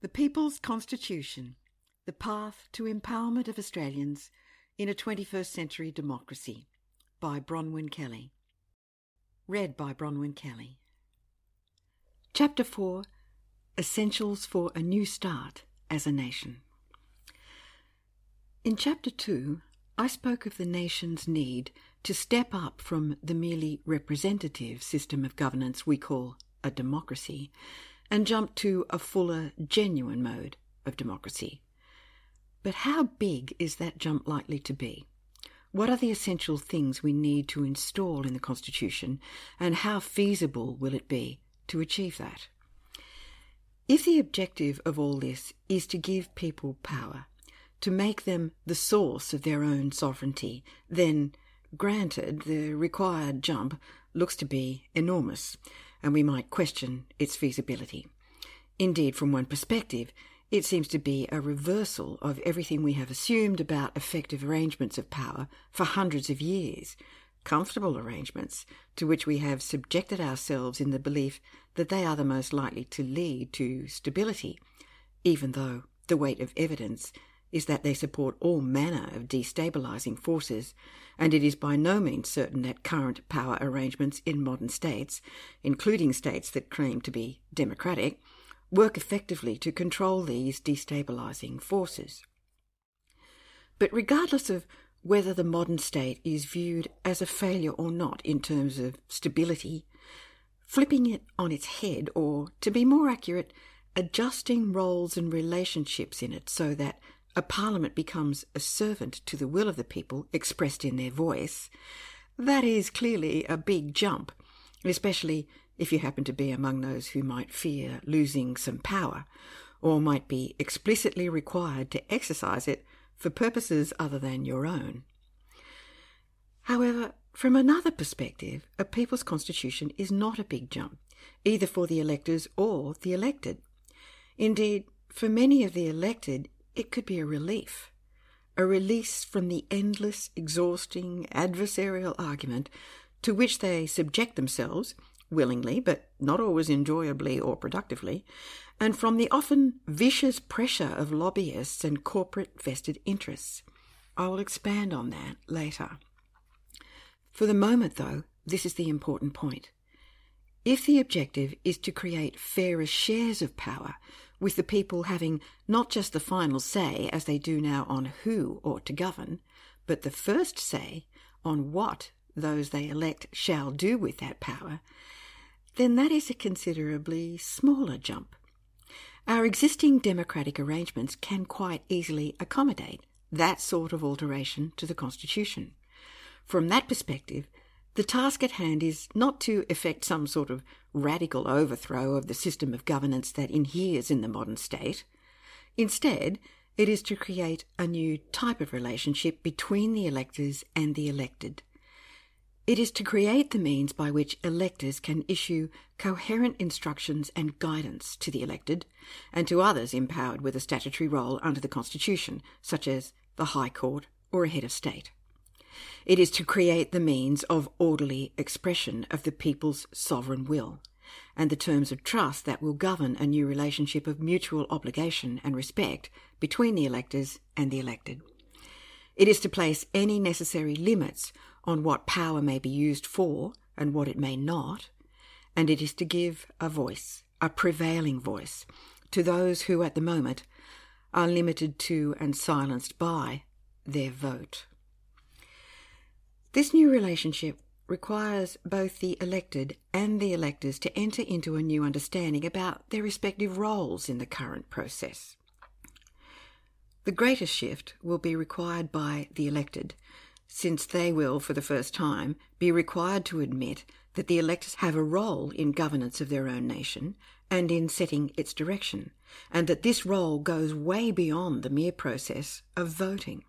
The People's Constitution The Path to Empowerment of Australians in a 21st Century Democracy by Bronwyn Kelly. Read by Bronwyn Kelly. Chapter 4 Essentials for a New Start as a Nation. In Chapter 2, I spoke of the nation's need to step up from the merely representative system of governance we call a democracy and jump to a fuller, genuine mode of democracy. But how big is that jump likely to be? What are the essential things we need to install in the Constitution, and how feasible will it be to achieve that? If the objective of all this is to give people power, to make them the source of their own sovereignty, then, granted, the required jump looks to be enormous and we might question its feasibility. Indeed, from one perspective, it seems to be a reversal of everything we have assumed about effective arrangements of power for hundreds of years, comfortable arrangements to which we have subjected ourselves in the belief that they are the most likely to lead to stability, even though the weight of evidence is that they support all manner of destabilizing forces, and it is by no means certain that current power arrangements in modern states, including states that claim to be democratic, work effectively to control these destabilizing forces. But regardless of whether the modern state is viewed as a failure or not in terms of stability, flipping it on its head, or to be more accurate, adjusting roles and relationships in it so that a parliament becomes a servant to the will of the people expressed in their voice, that is clearly a big jump, especially if you happen to be among those who might fear losing some power, or might be explicitly required to exercise it for purposes other than your own. However, from another perspective, a people's constitution is not a big jump, either for the electors or the elected. Indeed, for many of the elected, it could be a relief, a release from the endless, exhausting, adversarial argument to which they subject themselves, willingly, but not always enjoyably or productively, and from the often vicious pressure of lobbyists and corporate vested interests. I will expand on that later. For the moment, though, this is the important point. If the objective is to create fairer shares of power with the people having not just the final say, as they do now, on who ought to govern, but the first say on what those they elect shall do with that power, then that is a considerably smaller jump. Our existing democratic arrangements can quite easily accommodate that sort of alteration to the Constitution. From that perspective, the task at hand is not to effect some sort of radical overthrow of the system of governance that inheres in the modern state. Instead, it is to create a new type of relationship between the electors and the elected. It is to create the means by which electors can issue coherent instructions and guidance to the elected and to others empowered with a statutory role under the Constitution, such as the High Court or a head of state. It is to create the means of orderly expression of the people's sovereign will and the terms of trust that will govern a new relationship of mutual obligation and respect between the electors and the elected. It is to place any necessary limits on what power may be used for and what it may not, and it is to give a voice, a prevailing voice, to those who at the moment are limited to and silenced by their vote. This new relationship requires both the elected and the electors to enter into a new understanding about their respective roles in the current process. The greatest shift will be required by the elected, since they will, for the first time, be required to admit that the electors have a role in governance of their own nation and in setting its direction, and that this role goes way beyond the mere process of voting.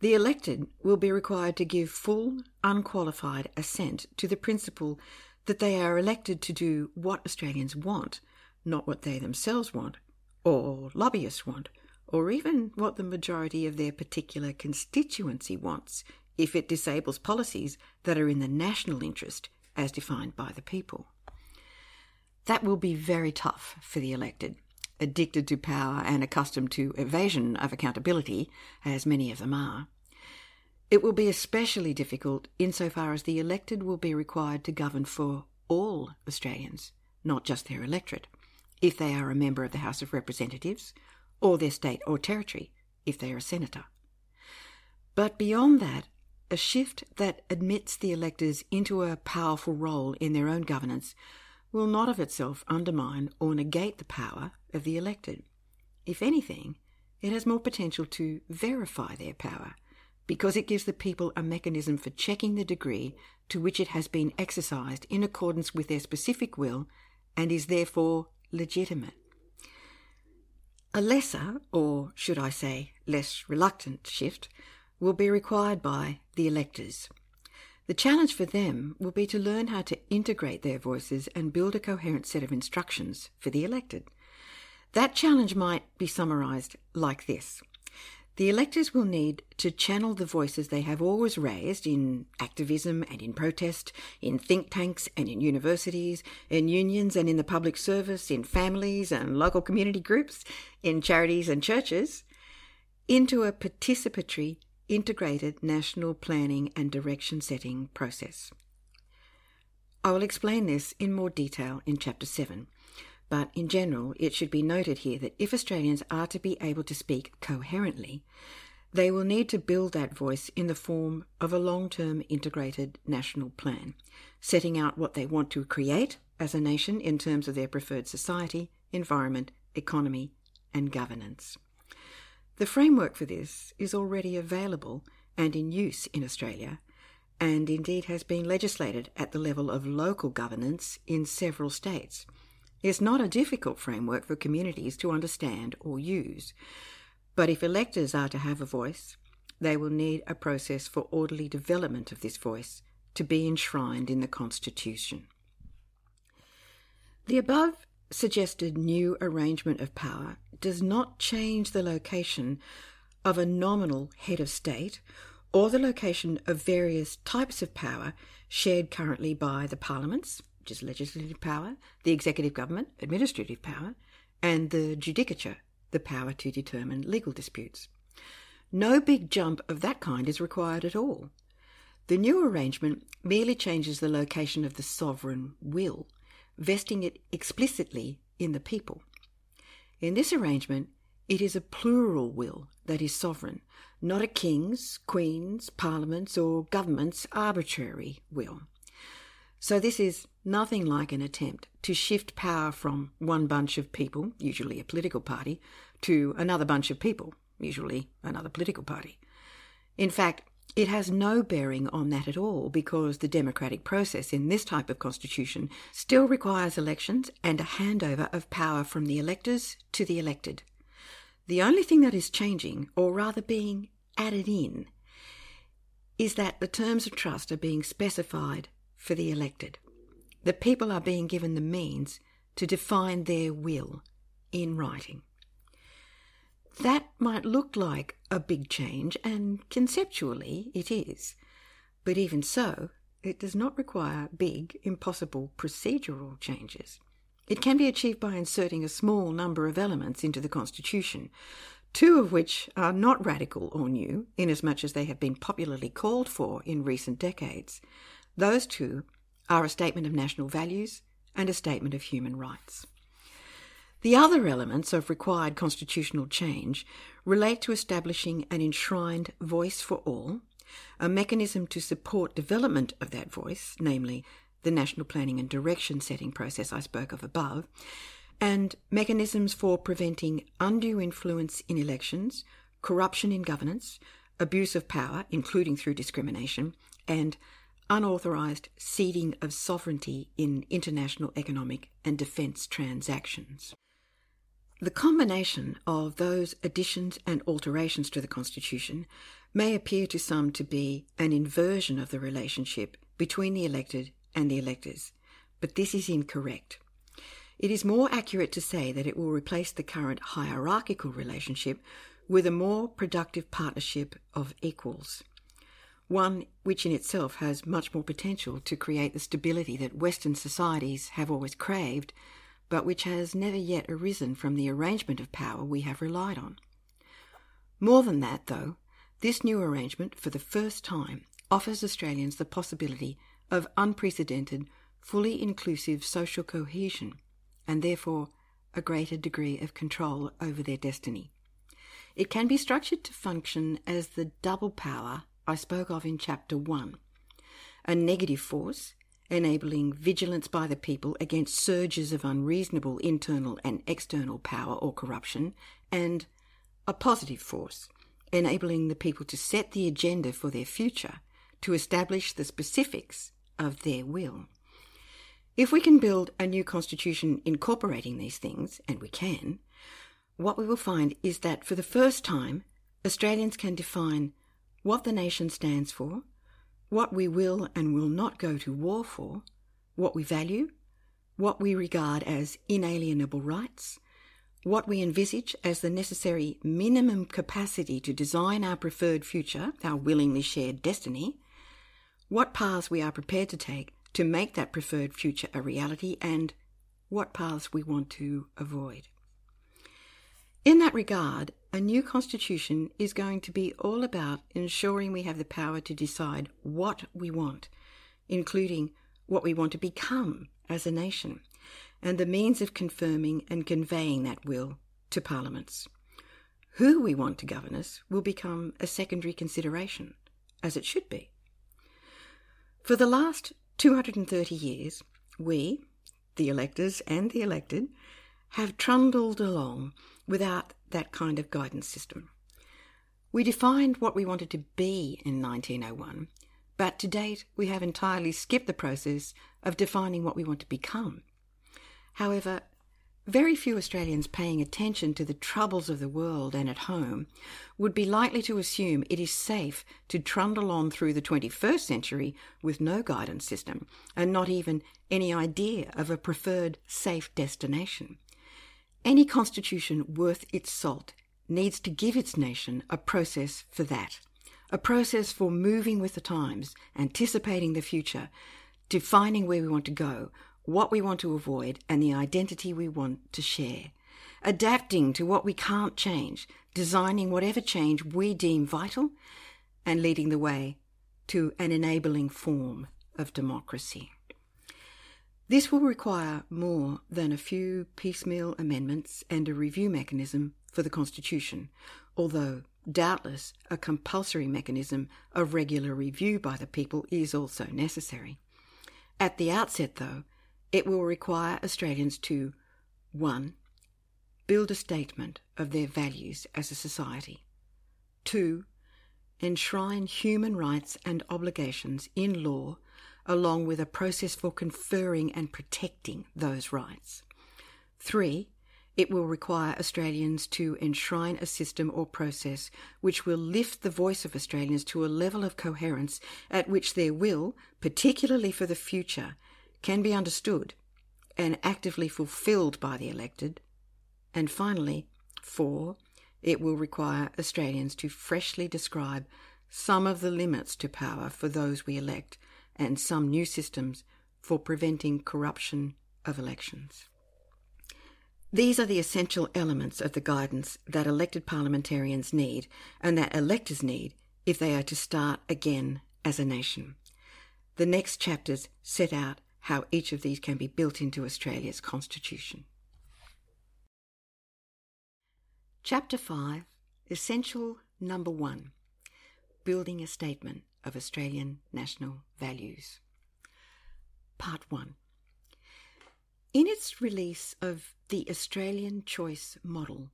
The elected will be required to give full, unqualified assent to the principle that they are elected to do what Australians want, not what they themselves want, or lobbyists want, or even what the majority of their particular constituency wants if it disables policies that are in the national interest as defined by the people. That will be very tough for the elected, addicted to power and accustomed to evasion of accountability, as many of them are. It will be especially difficult insofar as the elected will be required to govern for all Australians, not just their electorate, if they are a member of the House of Representatives, or their state or territory, if they are a senator. But beyond that, a shift that admits the electors into a powerful role in their own governance will not of itself undermine or negate the power of the elected. If anything, it has more potential to verify their power because it gives the people a mechanism for checking the degree to which it has been exercised in accordance with their specific will and is therefore legitimate. A lesser, or should I say, less reluctant shift will be required by the electors. The challenge for them will be to learn how to integrate their voices and build a coherent set of instructions for the elected. That challenge might be summarised like this the electors will need to channel the voices they have always raised in activism and in protest, in think tanks and in universities, in unions and in the public service, in families and local community groups, in charities and churches, into a participatory, integrated national planning and direction setting process. I will explain this in more detail in Chapter 7. But in general, it should be noted here that if Australians are to be able to speak coherently, they will need to build that voice in the form of a long term integrated national plan, setting out what they want to create as a nation in terms of their preferred society, environment, economy, and governance. The framework for this is already available and in use in Australia, and indeed has been legislated at the level of local governance in several states It's not a difficult framework for communities to understand or use. But if electors are to have a voice, they will need a process for orderly development of this voice to be enshrined in the Constitution. The above suggested new arrangement of power does not change the location of a nominal head of state or the location of various types of power shared currently by the parliaments, which is legislative power, the executive government, administrative power, and the judicature, the power to determine legal disputes. No big jump of that kind is required at all. The new arrangement merely changes the location of the sovereign will, vesting it explicitly in the people. In this arrangement, it is a plural will that is sovereign, not a king's, queen's, parliament's, or government's arbitrary will. So this is nothing like an attempt to shift power from one bunch of people, usually a political party, to another bunch of people, usually another political party. In fact, it has no bearing on that at all because the democratic process in this type of constitution still requires elections and a handover of power from the electors to the elected. The only thing that is changing, or rather being added in, is that the terms of trust are being specified for the elected. The people are being given the means to define their will in writing. That might look like a big change, and conceptually it is. But even so, it does not require big, impossible procedural changes. It can be achieved by inserting a small number of elements into the Constitution, two of which are not radical or new, inasmuch as they have been popularly called for in recent decades. Those two are a statement of national values and a statement of human rights. The other elements of required constitutional change relate to establishing an enshrined voice for all, a mechanism to support development of that voice, namely the national planning and direction setting process I spoke of above, and mechanisms for preventing undue influence in elections, corruption in governance, abuse of power, including through discrimination, and unauthorised ceding of sovereignty in international economic and defence transactions. The combination of those additions and alterations to the Constitution may appear to some to be an inversion of the relationship between the elected and the electors, but this is incorrect. It is more accurate to say that it will replace the current hierarchical relationship with a more productive partnership of equals one which in itself has much more potential to create the stability that Western societies have always craved, but which has never yet arisen from the arrangement of power we have relied on. More than that, though, this new arrangement, for the first time, offers Australians the possibility of unprecedented, fully inclusive social cohesion, and therefore a greater degree of control over their destiny. It can be structured to function as the double power I spoke of in Chapter 1 a negative force, enabling vigilance by the people against surges of unreasonable internal and external power or corruption, and a positive force, enabling the people to set the agenda for their future, to establish the specifics of their will. If we can build a new constitution incorporating these things, and we can, what we will find is that for the first time, Australians can define what the nation stands for, what we will and will not go to war for, what we value, what we regard as inalienable rights, what we envisage as the necessary minimum capacity to design our preferred future, our willingly shared destiny, what paths we are prepared to take to make that preferred future a reality, and what paths we want to avoid. In that regard, a new constitution is going to be all about ensuring we have the power to decide what we want, including what we want to become as a nation, and the means of confirming and conveying that will to parliaments. Who we want to govern us will become a secondary consideration, as it should be. For the last 230 years, we, the electors and the elected, have trundled along without that kind of guidance system. We defined what we wanted to be in 1901, but to date we have entirely skipped the process of defining what we want to become. However, very few Australians paying attention to the troubles of the world and at home would be likely to assume it is safe to trundle on through the 21st century with no guidance system and not even any idea of a preferred safe destination. Any constitution worth its salt needs to give its nation a process for that, a process for moving with the times, anticipating the future, defining where we want to go, what we want to avoid, and the identity we want to share, adapting to what we can't change, designing whatever change we deem vital, and leading the way to an enabling form of democracy. This will require more than a few piecemeal amendments and a review mechanism for the Constitution, although doubtless a compulsory mechanism of regular review by the people is also necessary. At the outset, though, it will require Australians to 1. Build a statement of their values as a society. 2. Enshrine human rights and obligations in law along with a process for conferring and protecting those rights. Three, it will require Australians to enshrine a system or process which will lift the voice of Australians to a level of coherence at which their will, particularly for the future, can be understood and actively fulfilled by the elected. And finally, four, it will require Australians to freshly describe some of the limits to power for those we elect and some new systems for preventing corruption of elections. These are the essential elements of the guidance that elected parliamentarians need and that electors need if they are to start again as a nation. The next chapters set out how each of these can be built into Australia's constitution. Chapter 5 Essential Number 1 Building a Statement of Australian national values. Part 1 In its release of the Australian Choice Model,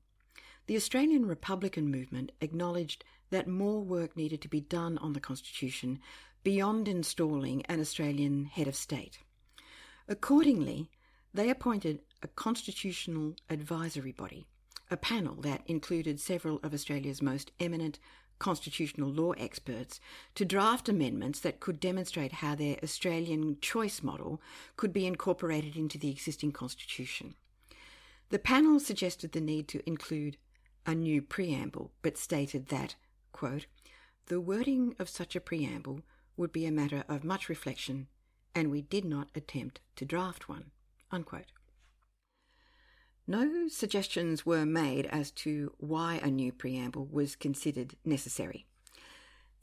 the Australian Republican movement acknowledged that more work needed to be done on the Constitution beyond installing an Australian head of state. Accordingly, they appointed a constitutional advisory body, a panel that included several of Australia's most eminent constitutional law experts to draft amendments that could demonstrate how their Australian choice model could be incorporated into the existing constitution. The panel suggested the need to include a new preamble, but stated that, quote, the wording of such a preamble would be a matter of much reflection, and we did not attempt to draft one. Unquote. No suggestions were made as to why a new preamble was considered necessary.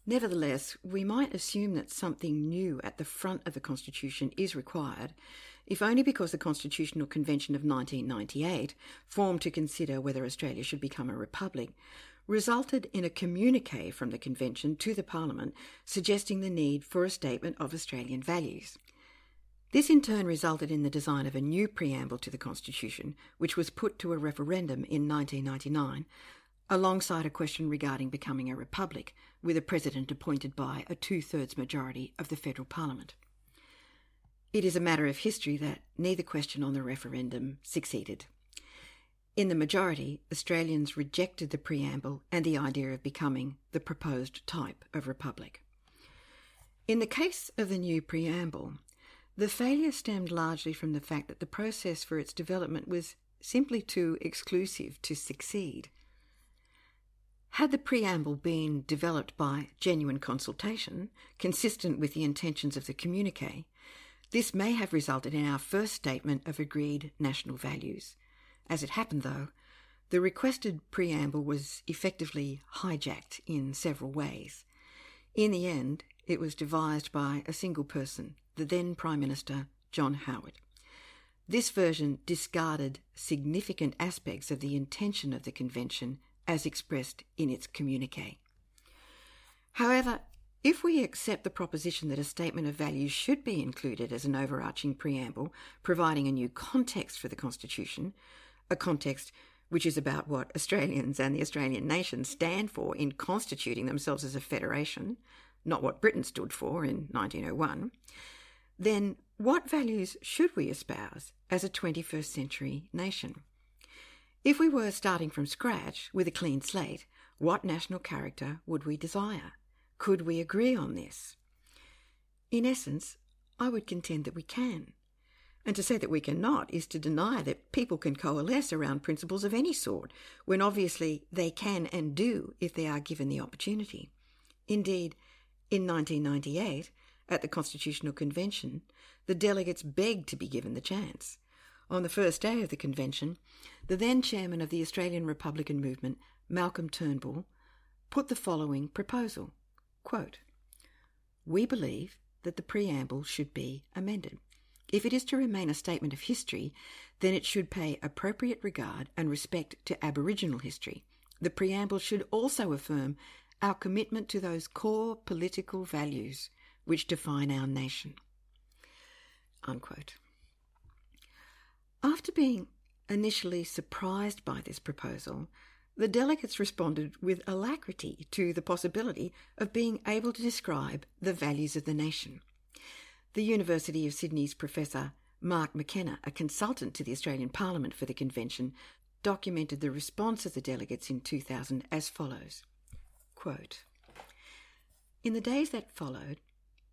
Nevertheless, we might assume that something new at the front of the Constitution is required, if only because the Constitutional Convention of 1998, formed to consider whether Australia should become a republic, resulted in a communique from the Convention to the Parliament suggesting the need for a statement of Australian values. This in turn resulted in the design of a new preamble to the Constitution, which was put to a referendum in 1999, alongside a question regarding becoming a republic, with a president appointed by a two thirds majority of the federal parliament. It is a matter of history that neither question on the referendum succeeded. In the majority, Australians rejected the preamble and the idea of becoming the proposed type of republic. In the case of the new preamble, the failure stemmed largely from the fact that the process for its development was simply too exclusive to succeed. Had the preamble been developed by genuine consultation, consistent with the intentions of the communique, this may have resulted in our first statement of agreed national values. As it happened, though, the requested preamble was effectively hijacked in several ways. In the end, it was devised by a single person, the then Prime Minister, John Howard. This version discarded significant aspects of the intention of the convention as expressed in its communique. However, if we accept the proposition that a statement of values should be included as an overarching preamble, providing a new context for the Constitution, a context which is about what Australians and the Australian nation stand for in constituting themselves as a federation, not what Britain stood for in 1901, then what values should we espouse as a 21st century nation? If we were starting from scratch with a clean slate, what national character would we desire? Could we agree on this? In essence, I would contend that we can. And to say that we cannot is to deny that people can coalesce around principles of any sort, when obviously they can and do if they are given the opportunity. Indeed, in 1998, at the Constitutional Convention, the delegates begged to be given the chance. On the first day of the convention, the then chairman of the Australian Republican Movement, Malcolm Turnbull, put the following proposal quote, We believe that the preamble should be amended. If it is to remain a statement of history, then it should pay appropriate regard and respect to Aboriginal history. The preamble should also affirm our commitment to those core political values which define our nation. Unquote. After being initially surprised by this proposal, the delegates responded with alacrity to the possibility of being able to describe the values of the nation. The University of Sydney's Professor Mark McKenna, a consultant to the Australian Parliament for the convention, documented the response of the delegates in 2000 as follows Quote, In the days that followed,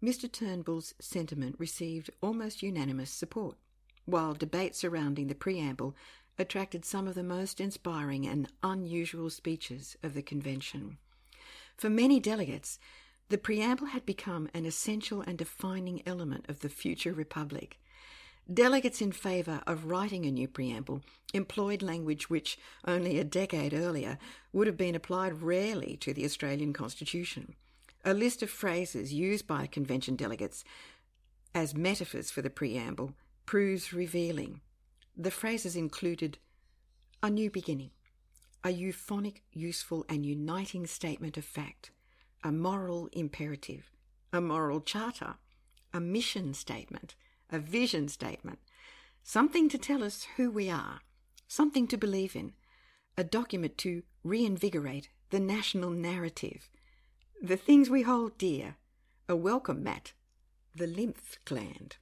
Mr. Turnbull's sentiment received almost unanimous support, while debate surrounding the preamble attracted some of the most inspiring and unusual speeches of the convention. For many delegates, the preamble had become an essential and defining element of the future republic. Delegates in favour of writing a new preamble employed language which, only a decade earlier, would have been applied rarely to the Australian Constitution a list of phrases used by convention delegates as metaphors for the preamble proves revealing. The phrases included a new beginning, a euphonic, useful, and uniting statement of fact, a moral imperative, a moral charter, a mission statement, a vision statement, something to tell us who we are, something to believe in, a document to reinvigorate the national narrative, the things we hold dear, a welcome mat, the lymph gland.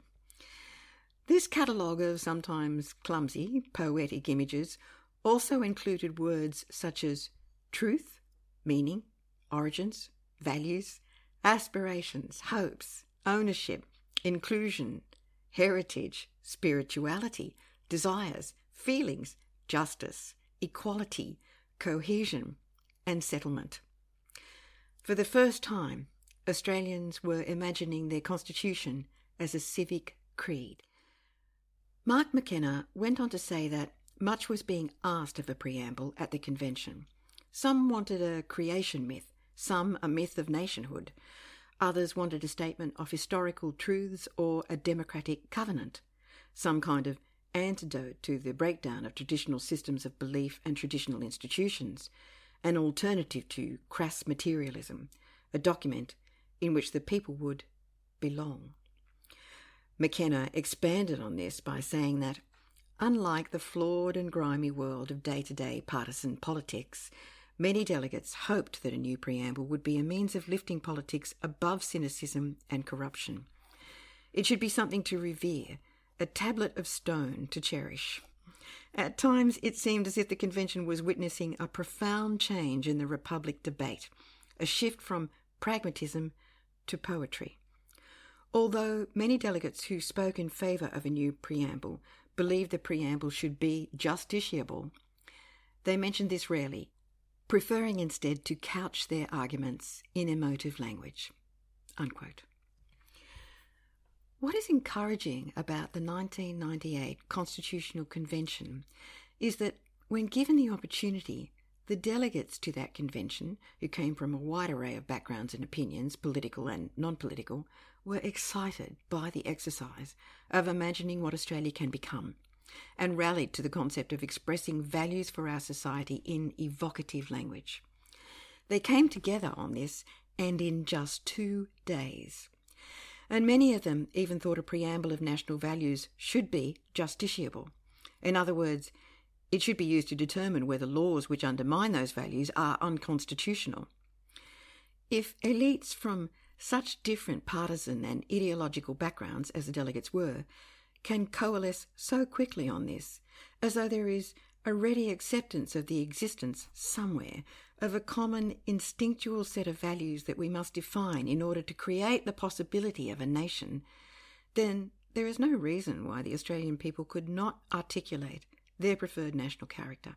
This catalogue of sometimes clumsy, poetic images also included words such as truth, meaning, origins, values, aspirations, hopes, ownership, inclusion, heritage, spirituality, desires, feelings, justice, equality, cohesion, and settlement. For the first time, Australians were imagining their constitution as a civic creed. Mark McKenna went on to say that much was being asked of a preamble at the convention. Some wanted a creation myth, some a myth of nationhood. Others wanted a statement of historical truths or a democratic covenant, some kind of antidote to the breakdown of traditional systems of belief and traditional institutions, an alternative to crass materialism, a document in which the people would belong. McKenna expanded on this by saying that, unlike the flawed and grimy world of day to day partisan politics, many delegates hoped that a new preamble would be a means of lifting politics above cynicism and corruption. It should be something to revere, a tablet of stone to cherish. At times, it seemed as if the convention was witnessing a profound change in the Republic debate, a shift from pragmatism to poetry. Although many delegates who spoke in favour of a new preamble believed the preamble should be justiciable, they mentioned this rarely, preferring instead to couch their arguments in emotive language. Unquote. What is encouraging about the 1998 Constitutional Convention is that when given the opportunity, the delegates to that convention, who came from a wide array of backgrounds and opinions, political and non political, were excited by the exercise of imagining what Australia can become and rallied to the concept of expressing values for our society in evocative language. They came together on this and in just two days and many of them even thought a preamble of national values should be justiciable. In other words, it should be used to determine whether laws which undermine those values are unconstitutional. If elites from such different partisan and ideological backgrounds as the delegates were can coalesce so quickly on this, as though there is a ready acceptance of the existence somewhere of a common instinctual set of values that we must define in order to create the possibility of a nation, then there is no reason why the Australian people could not articulate their preferred national character.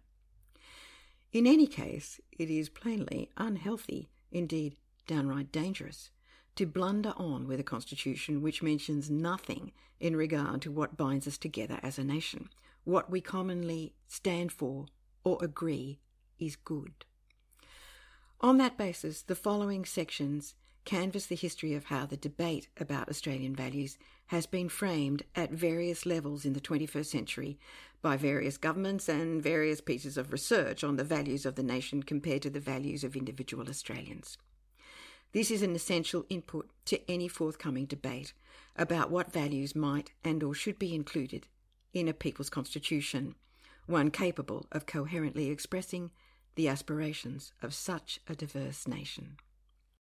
In any case, it is plainly unhealthy, indeed downright dangerous, to blunder on with a constitution which mentions nothing in regard to what binds us together as a nation, what we commonly stand for or agree is good. On that basis, the following sections canvass the history of how the debate about Australian values has been framed at various levels in the 21st century by various governments and various pieces of research on the values of the nation compared to the values of individual Australians. This is an essential input to any forthcoming debate about what values might and or should be included in a people's constitution, one capable of coherently expressing the aspirations of such a diverse nation.